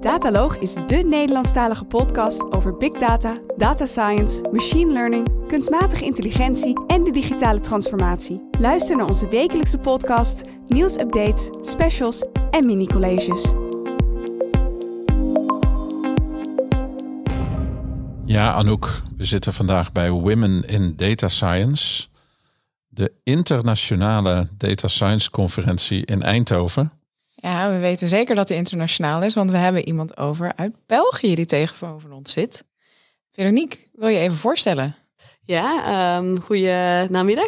Dataloog is de Nederlandstalige podcast over big data, data science, machine learning, kunstmatige intelligentie en de digitale transformatie. Luister naar onze wekelijkse podcast, nieuwsupdates, specials en mini-colleges. Ja, Anouk, we zitten vandaag bij Women in Data Science, de internationale Data Science conferentie in Eindhoven. Ja, we weten zeker dat hij internationaal is, want we hebben iemand over uit België die tegenover ons zit. Veronique, wil je even voorstellen? Ja, um, goeie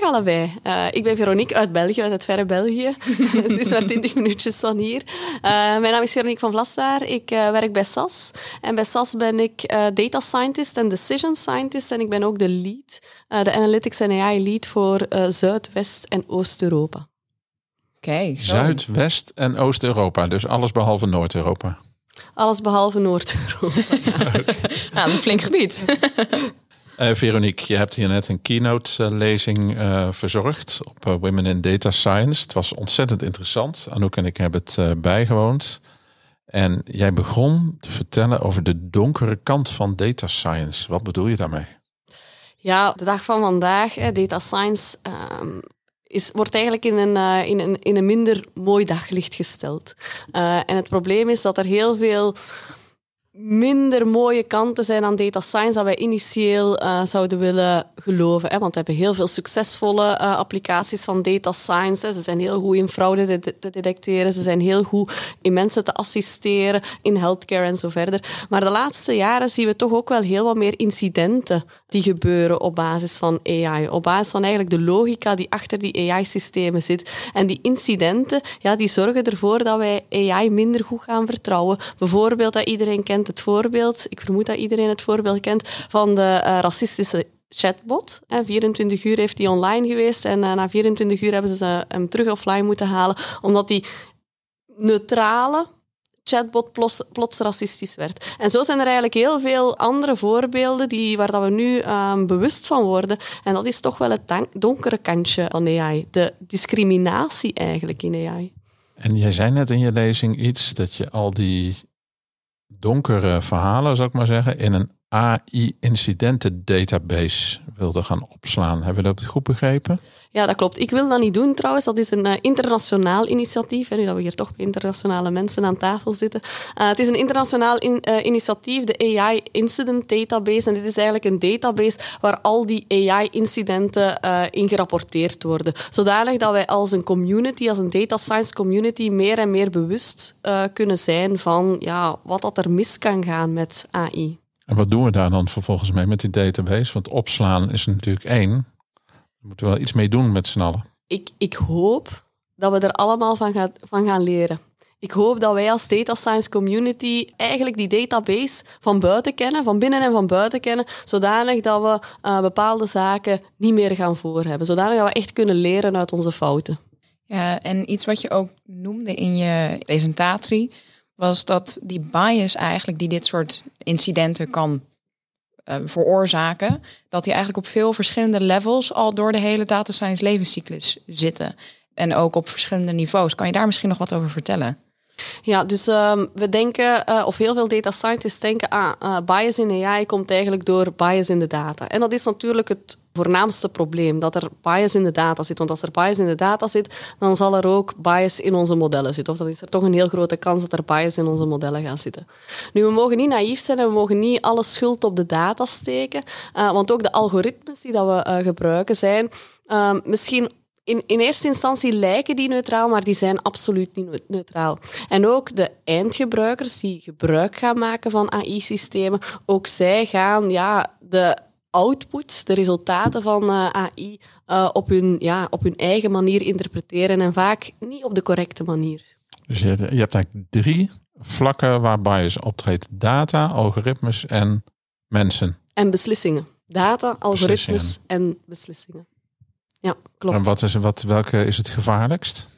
allebei. Uh, ik ben Veronique uit België, uit het verre België. het is maar 20 minuutjes van hier. Uh, mijn naam is Veronique van Vlassaar. Ik uh, werk bij SAS. En bij SAS ben ik data scientist en decision scientist. En ik ben ook de lead, de analytics en AI lead voor Zuidwest- en Oost-Europa. Oké. Zuidwest- en Oost-Europa, dus alles behalve Noord-Europa. Alles behalve Noord-Europa. Ja. nou, dat is een flink gebied. Uh, Veronique, je hebt hier net een keynote-lezing uh, verzorgd op uh, Women in Data Science. Het was ontzettend interessant. Anouk en ik hebben het bijgewoond. En jij begon te vertellen over de donkere kant van data science. Wat bedoel je daarmee? Ja, de dag van vandaag, data science, um, is, wordt eigenlijk in een, in, een, in een minder mooi daglicht gesteld. en het probleem is dat er heel veel minder mooie kanten zijn aan data science dan wij initieel uh, zouden willen geloven. Hè? Want we hebben heel veel succesvolle uh, applicaties van data science. Ze zijn heel goed in fraude te, te, detecteren. Ze zijn heel goed in mensen te assisteren, in healthcare en zo verder. Maar de laatste jaren zien we toch ook wel heel wat meer incidenten die gebeuren op basis van AI. Op basis van eigenlijk de logica die achter die AI-systemen zit. En die incidenten, ja, die zorgen ervoor dat wij AI minder goed gaan vertrouwen. Bijvoorbeeld dat iedereen kent het voorbeeld, ik vermoed dat iedereen het voorbeeld kent, van de uh, racistische chatbot. 24 uur heeft hij online geweest en uh, na 24 uur hebben ze hem terug offline moeten halen, omdat die neutrale chatbot plots, plots racistisch werd. En zo zijn er eigenlijk heel veel andere voorbeelden die, waar dat we nu um, bewust van worden. En dat is toch wel het donkere kantje van AI. De discriminatie eigenlijk in AI. En jij zei net in je lezing iets dat je al die donkere verhalen, zou ik maar zeggen, in een AI-incidenten-database wilde gaan opslaan. Hebben we dat goed begrepen? Ja, dat klopt. Ik wil dat niet doen trouwens. Dat is een uh, internationaal initiatief. nu dat we hier toch internationale mensen aan tafel zitten. Uh, het is een internationaal in, uh, initiatief, de AI Incident Database. En dit is eigenlijk een database waar al die AI-incidenten in gerapporteerd worden. Zodanig dat wij als een community, als een data science community, meer en meer bewust kunnen zijn van ja, wat dat er mis kan gaan met AI. En wat doen we daar dan vervolgens mee met die database? Want opslaan is natuurlijk één. We moeten wel iets mee doen met z'n allen. Ik, ik hoop dat we er allemaal van, gaan van gaan leren. Ik hoop dat wij als data science community eigenlijk die database van buiten kennen, van binnen en van buiten kennen, zodanig dat we uh, bepaalde zaken niet meer gaan voorhebben. Zodanig dat we echt kunnen leren uit onze fouten. Ja, en iets wat je ook noemde in je presentatie, was dat die bias eigenlijk die dit soort incidenten kan uh, veroorzaken, dat die eigenlijk op veel verschillende levels al door de hele data science levenscyclus zitten. En ook op verschillende niveaus. Kan je daar misschien nog wat over vertellen? Ja, dus um, we denken, uh, of heel veel data scientists denken, ah, uh, bias in AI komt eigenlijk door bias in de data. En dat is natuurlijk het voornaamste probleem, dat er bias in de data zit. Want als er bias in de data zit, dan zal er ook bias in onze modellen zitten. Of dan is er toch een heel grote kans dat er bias in onze modellen gaat zitten. Nu, we mogen niet naïef zijn en we mogen niet alle schuld op de data steken. Uh, want ook de algoritmes die dat we gebruiken zijn uh, misschien in, in eerste instantie lijken die neutraal, maar die zijn absoluut niet neutraal. En ook de eindgebruikers die gebruik gaan maken van AI-systemen, ook zij gaan ja, de outputs, de resultaten van uh, eh, AI, uh, op, hun, ja, op hun eigen manier interpreteren en vaak niet op de correcte manier. Dus je, je hebt eigenlijk drie vlakken waar bias optreedt. Data, algoritmes en mensen. En beslissingen. Data, algoritmes beslissingen. en beslissingen. Ja, klopt. En wat is, wat, welke is het gevaarlijkst?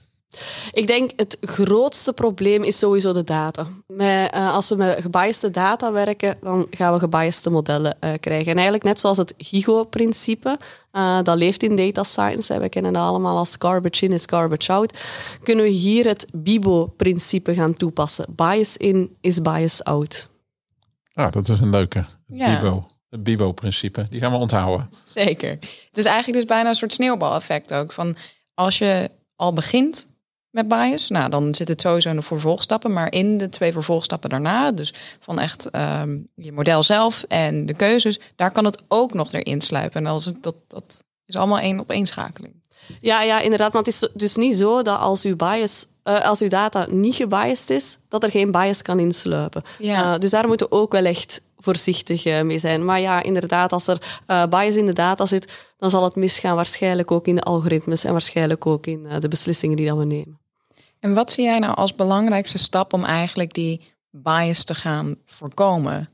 Ik denk het grootste probleem is sowieso de data. Met, uh, als we met gebiased data werken, dan gaan we gebiased modellen uh, krijgen. En eigenlijk net zoals het GIGO-principe, uh, dat leeft in data science, hè, we kennen dat allemaal als garbage in is garbage out, kunnen we hier het BIBO-principe gaan toepassen. Bias in is bias out. Ah, dat is een leuke. Ja. BIBO. Het BIBO-principe. Die gaan we onthouden. Zeker. Het is eigenlijk dus bijna een soort sneeuwbaleffect ook. Van als je al begint met bias. Nou, dan zit het sowieso in de vervolgstappen. Maar in de twee vervolgstappen daarna, dus van echt ehm, je model zelf en de keuzes, daar kan het ook nog erin sluipen. En als het, dat, dat is allemaal één op één schakeling. Ja, ja, inderdaad. Maar het is dus niet zo dat als uw bias uh, als uw data niet gebiased is, dat er geen bias kan insluipen. Ja. Uh, dus daar moeten we ook wel echt voorzichtig uh, mee zijn. Maar ja, inderdaad, als er bias in de data zit, dan zal het misgaan waarschijnlijk ook in de algoritmes en waarschijnlijk ook in de beslissingen die dat we nemen. En wat zie jij nou als belangrijkste stap om eigenlijk die bias te gaan voorkomen?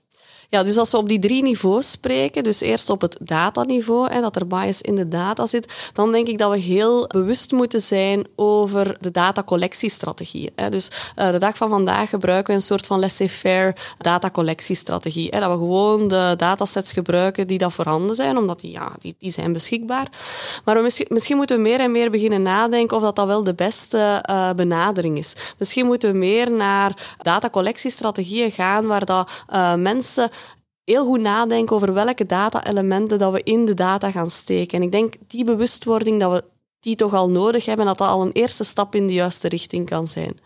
Ja, dus als we op die drie niveaus spreken, dus eerst op het dataniveau, en dat er bias in de data zit, dan denk ik dat we heel bewust moeten zijn over de datacollectiestrategie. Dus uh, de dag van vandaag gebruiken we een soort van laissez-faire datacollectiestrategie. Dat we gewoon de datasets gebruiken die dat voorhanden zijn, omdat die, ja, die, die zijn beschikbaar. Maar we misschien, misschien moeten we meer en meer beginnen nadenken of dat, dat wel de beste uh, benadering is. Misschien moeten we meer naar datacollectiestrategieën gaan waar dat, uh, mensen heel goed nadenken over welke data-elementen dat we in de data gaan steken. En ik denk die bewustwording dat we die toch al nodig hebben, dat dat al een eerste stap in de juiste richting kan zijn.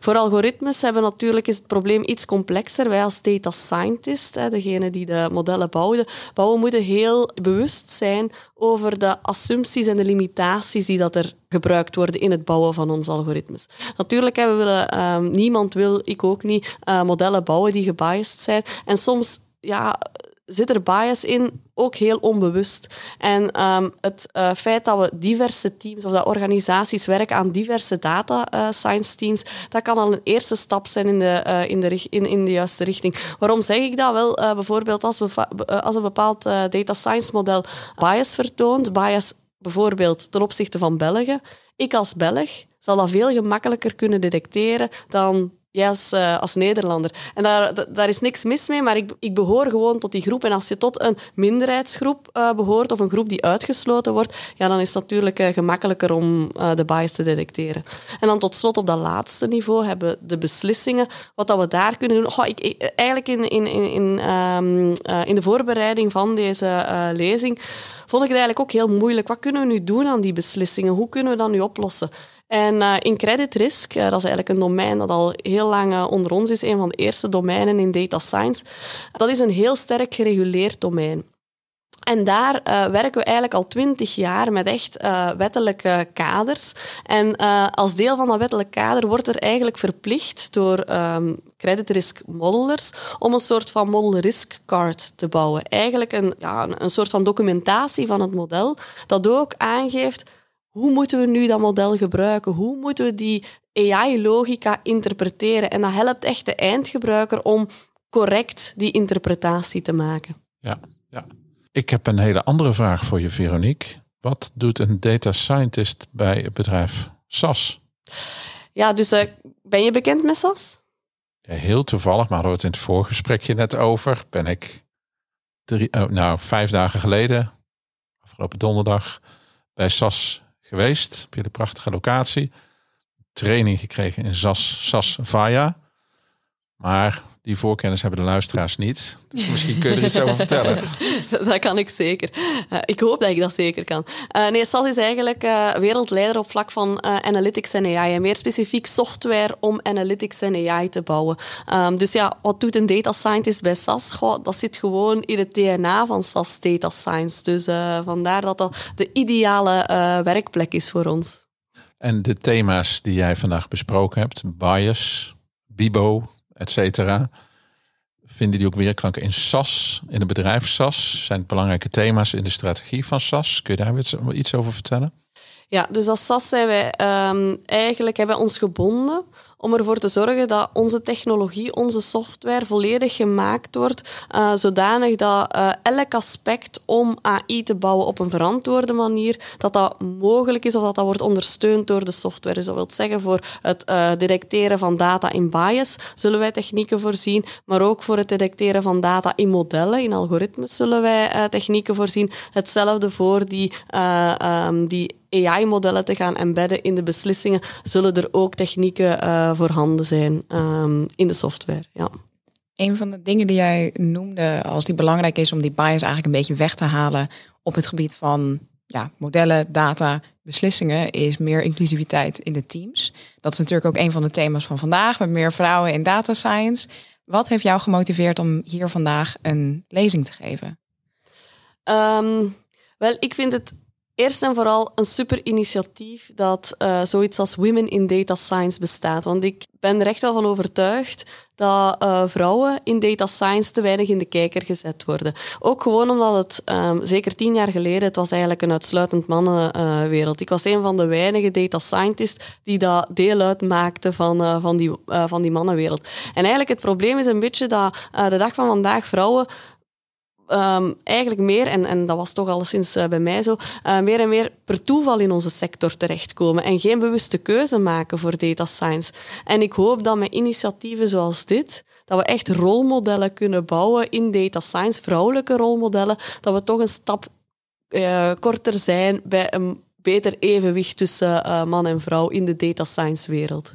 Voor algoritmes hebben natuurlijk is het probleem iets complexer. Wij als data scientist, degene die de modellen bouwen, bouwen moeten heel bewust zijn over de assumpties en de limitaties die dat er gebruikt worden in het bouwen van onze algoritmes. Natuurlijk, we willen, um, niemand wil, ik ook niet, uh, modellen bouwen die gebiased zijn. En soms ja, zit er bias in, ook heel onbewust. En um, het uh, feit dat we diverse teams of dat organisaties werken aan diverse data uh, science teams, dat kan al een eerste stap zijn in de, uh, in de, in, juiste richting. Waarom zeg ik dat? Wel, bijvoorbeeld als, als een bepaald data science model bias vertoont, bias bijvoorbeeld ten opzichte van Belgen, ik als Belg zal dat veel gemakkelijker kunnen detecteren dan jij als, uh, als Nederlander. En daar, daar is niks mis mee, maar ik, ik behoor gewoon tot die groep. En als je tot een minderheidsgroep uh, behoort of een groep die uitgesloten wordt, ja, dan is het natuurlijk uh, gemakkelijker om de bias te detecteren. En dan tot slot op dat laatste niveau hebben de beslissingen. Wat dat we daar kunnen doen. Oh, ik, eigenlijk in, in, in, in, um, in de voorbereiding van deze lezing vond ik het eigenlijk ook heel moeilijk. Wat kunnen we nu doen aan die beslissingen? Hoe kunnen we dat nu oplossen? En uh, in credit risk, uh, dat is eigenlijk een domein dat al heel lang uh, onder ons is, een van de eerste domeinen in data science. Dat is een heel sterk gereguleerd domein. En daar werken we eigenlijk al twintig jaar met echt wettelijke kaders. En als deel van dat wettelijk kader wordt er eigenlijk verplicht door um, credit risk modelers om een soort van model risk card te bouwen. Eigenlijk een, ja, een soort van documentatie van het model dat ook aangeeft hoe moeten we nu dat model gebruiken? Hoe moeten we die AI-logica interpreteren? En dat helpt echt de eindgebruiker om correct die interpretatie te maken. Ja, ja. Ik heb een hele andere vraag voor je, Veronique. Wat doet een data scientist bij het bedrijf SAS? Ja, dus uh, ben je bekend met SAS? Ja, heel toevallig, maar hadden we het in het voorgesprekje net over. Ben ik drie, oh, nou, vijf dagen geleden, afgelopen donderdag, bij SAS geweest. Op de prachtige locatie. Training gekregen in SAS, SAS Vaya. Maar die voorkennis hebben de luisteraars niet. Dus misschien kun je er iets over vertellen. Dat kan ik zeker. Uh, ik hoop dat ik dat zeker kan. Uh, nee, SAS is eigenlijk uh, wereldleider op vlak van analytics en AI. En meer specifiek software om analytics en AI te bouwen. Um, dus ja, wat doet een data scientist bij SAS? Goh, dat zit gewoon in het DNA van SAS Data Science. Dus vandaar dat dat de ideale werkplek is voor ons. En de thema's die jij vandaag besproken hebt, bias, Bibo, et. Vinden die ook weerklanken in SAS, in het bedrijf SAS? Zijn het belangrijke thema's in de strategie van SAS? Kun je daar iets over vertellen? Ja, dus als SAS zijn wij um, eigenlijk hebben wij ons gebonden om ervoor te zorgen dat onze technologie, onze software volledig gemaakt wordt, uh, zodanig dat uh, elk aspect om AI te bouwen op een verantwoorde manier, dat dat mogelijk is of dat dat wordt ondersteund door de software. Dus dat wil zeggen, voor het uh, detecteren van data in bias zullen wij technieken voorzien, maar ook voor het detecteren van data in modellen, in algoritmes zullen wij technieken voorzien. Hetzelfde voor die, um, die AI-modellen te gaan embedden in de beslissingen, zullen er ook technieken uh, voorhanden zijn um, in de software. Ja. Een van de dingen die jij noemde als die belangrijk is om die bias eigenlijk een beetje weg te halen op het gebied van ja, modellen, data, beslissingen, is meer inclusiviteit in de teams. Dat is natuurlijk ook een van de thema's van vandaag, met meer vrouwen in data science. Wat heeft jou gemotiveerd om hier vandaag een lezing te geven? Um, wel, ik vind het eerst en vooral een super initiatief dat uh, zoiets als Women in Data Science bestaat. Want ik ben er echt wel van overtuigd dat uh, vrouwen in data science te weinig in de kijker gezet worden. Ook gewoon omdat het, um, zeker tien jaar geleden, het was eigenlijk een uitsluitend mannenwereld. Uh, ik was een van de weinige data scientists die dat deel uitmaakte van, uh, van, die, van die mannenwereld. En eigenlijk het probleem is een beetje dat de dag van vandaag vrouwen um, eigenlijk meer, en, en dat was toch al sinds uh, bij mij zo, uh, meer en meer per toeval in onze sector terechtkomen en geen bewuste keuze maken voor data science. En ik hoop dat met initiatieven zoals dit, dat we echt rolmodellen kunnen bouwen in data science, vrouwelijke rolmodellen, dat we toch een stap uh, korter zijn bij een beter evenwicht tussen man en vrouw in de data science wereld.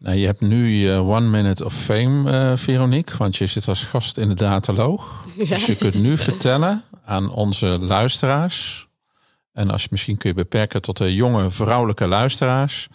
Nou, je hebt nu je One Minute of Fame, uh, Veronique, want je zit als gast in de dataloog. Dus je kunt nu vertellen aan onze luisteraars, en als je misschien kun je beperken tot de jonge vrouwelijke luisteraars,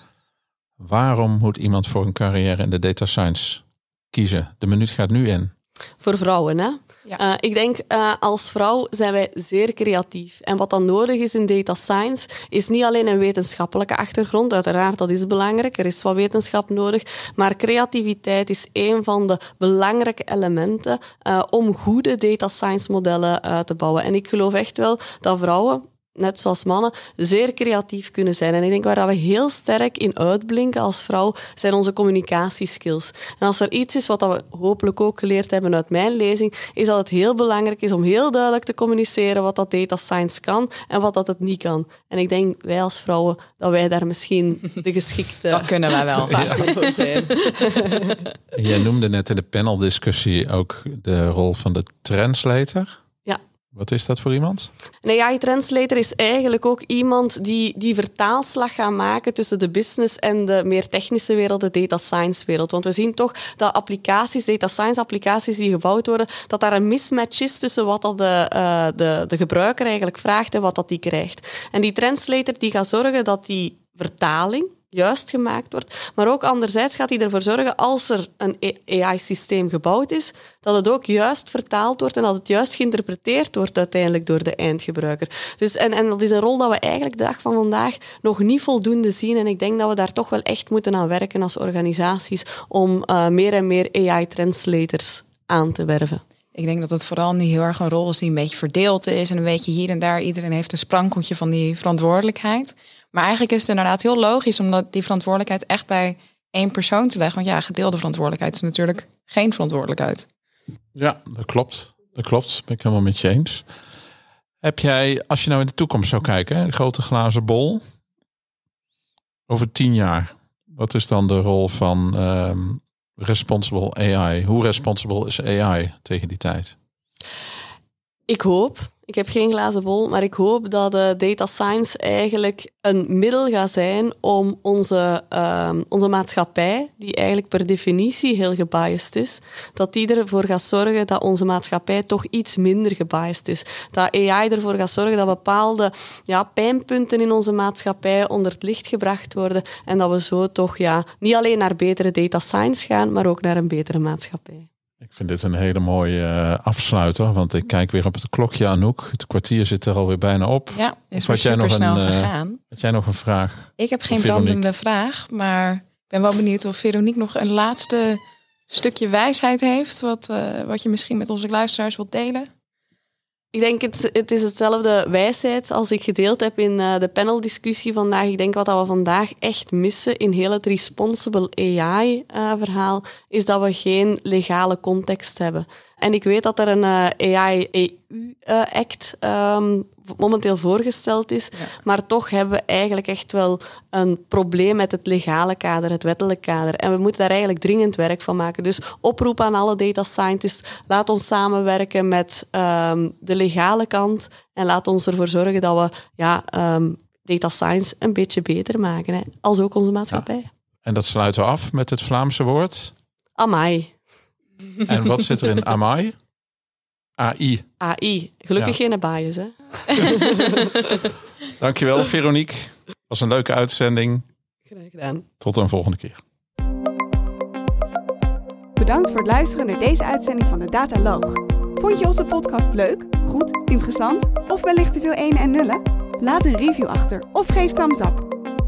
waarom moet iemand voor een carrière in de data science kiezen? De minuut gaat nu in. Voor vrouwen, hè? Ja. Uh, ik denk, uh, als vrouw zijn wij zeer creatief. En wat dan nodig is in data science, is niet alleen een wetenschappelijke achtergrond. Uiteraard, dat is belangrijk. Er is wat wetenschap nodig. Maar creativiteit is een van de belangrijke elementen uh, om goede data science modellen te bouwen. En ik geloof echt wel dat vrouwen net zoals mannen, zeer creatief kunnen zijn. En ik denk waar we heel sterk in uitblinken als vrouw, zijn onze communicatieskills. En als er iets is wat we hopelijk ook geleerd hebben uit mijn lezing, is dat het heel belangrijk is om heel duidelijk te communiceren wat dat data science kan en wat dat het niet kan. En ik denk, wij als vrouwen, dat wij daar misschien de geschikte... dat kunnen wij wel. voor zijn. Jij noemde net in de paneldiscussie ook de rol van de translator. Wat is dat voor iemand? Een AI-translator is eigenlijk ook iemand die die vertaalslag gaat maken tussen de business en de meer technische wereld, de data science wereld. Want we zien toch dat applicaties, data science applicaties die gebouwd worden, dat daar een mismatch is tussen wat dat de, uh, de, de gebruiker eigenlijk vraagt en wat dat die krijgt. En die translator die gaat zorgen dat die vertaling, juist gemaakt wordt. Maar ook anderzijds gaat hij ervoor zorgen, als er een AI-systeem gebouwd is, dat het ook juist vertaald wordt en dat het juist geïnterpreteerd wordt uiteindelijk door de eindgebruiker. Dus, en, en dat is een rol dat we eigenlijk de dag van vandaag nog niet voldoende zien. En ik denk dat we daar toch wel echt moeten aan werken als organisaties om uh, meer en meer AI-translators aan te werven. Ik denk dat het vooral nu heel erg een rol is die een beetje verdeeld is. En een beetje hier en daar. Iedereen heeft een sprankeltje van die verantwoordelijkheid. Maar eigenlijk is het inderdaad heel logisch om die verantwoordelijkheid echt bij één persoon te leggen. Want ja, gedeelde verantwoordelijkheid is natuurlijk geen verantwoordelijkheid. Ja, dat klopt. Dat klopt. Ben ik helemaal met je eens. Heb jij, als je nou in de toekomst zou kijken, een grote glazen bol, over tien jaar, wat is dan de rol van um, responsible AI? Hoe responsible is AI tegen die tijd? Ik hoop ik heb geen glazen bol, maar ik hoop dat data science eigenlijk een middel gaat zijn om onze, uh, onze maatschappij, die eigenlijk per definitie heel gebiased is, dat die ervoor gaat zorgen dat onze maatschappij toch iets minder gebiased is. Dat AI ervoor gaat zorgen dat bepaalde ja, pijnpunten in onze maatschappij onder het licht gebracht worden en dat we zo toch ja, niet alleen naar betere data science gaan, maar ook naar een betere maatschappij. Ik vind dit een hele mooie uh, afsluiter, want ik kijk weer op het klokje, Anouk. Het kwartier zit er alweer bijna op. Ja, is wat jij nog snel een, uh, gegaan. Had jij nog een vraag? Ik heb geen brandende vraag, maar ik ben wel benieuwd of Veronique nog een laatste stukje wijsheid heeft, wat, uh, wat je misschien met onze luisteraars wilt delen. Ik denk het, het is hetzelfde wijsheid als ik gedeeld heb in uh, de paneldiscussie vandaag. Ik denk wat we vandaag echt missen in heel het responsible AI-verhaal, uh, is dat we geen legale context hebben. En ik weet dat er een uh, AI-EU-act um, momenteel voorgesteld is, ja. maar toch hebben we eigenlijk echt wel een probleem met het legale kader, het wettelijk kader. En we moeten daar eigenlijk dringend werk van maken. Dus oproep aan alle data scientists, laat ons samenwerken met um, de legale kant en laat ons ervoor zorgen dat we ja, um, data science een beetje beter maken, hè, als ook onze maatschappij. Ja. En dat sluiten we af met het Vlaamse woord? Amai. En wat zit er in Amai? AI. AI. Gelukkig ja. geen bias, hè? Dankjewel, Veronique. Was een leuke uitzending. Graag gedaan. Tot een volgende keer. Bedankt voor het luisteren naar deze uitzending van de Dataloog. Vond je onze podcast leuk, goed, interessant of wellicht te veel ene en nullen? Laat een review achter of geef thumbs up.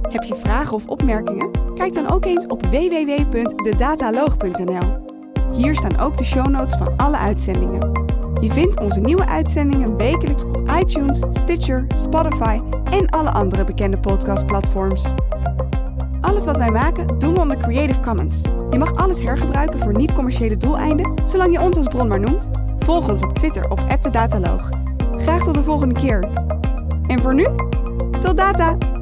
Heb je vragen of opmerkingen? Kijk dan ook eens op www.dedataloog.nl. Hier staan ook de show notes van alle uitzendingen. Je vindt onze nieuwe uitzendingen wekelijks op iTunes, Stitcher, Spotify en alle andere bekende podcastplatforms. Alles wat wij maken doen we onder Creative Commons. Je mag alles hergebruiken voor niet-commerciële doeleinden, zolang je ons als bron maar noemt. Volg ons op Twitter op @dedataloog. Graag tot de volgende keer. En voor nu, tot data!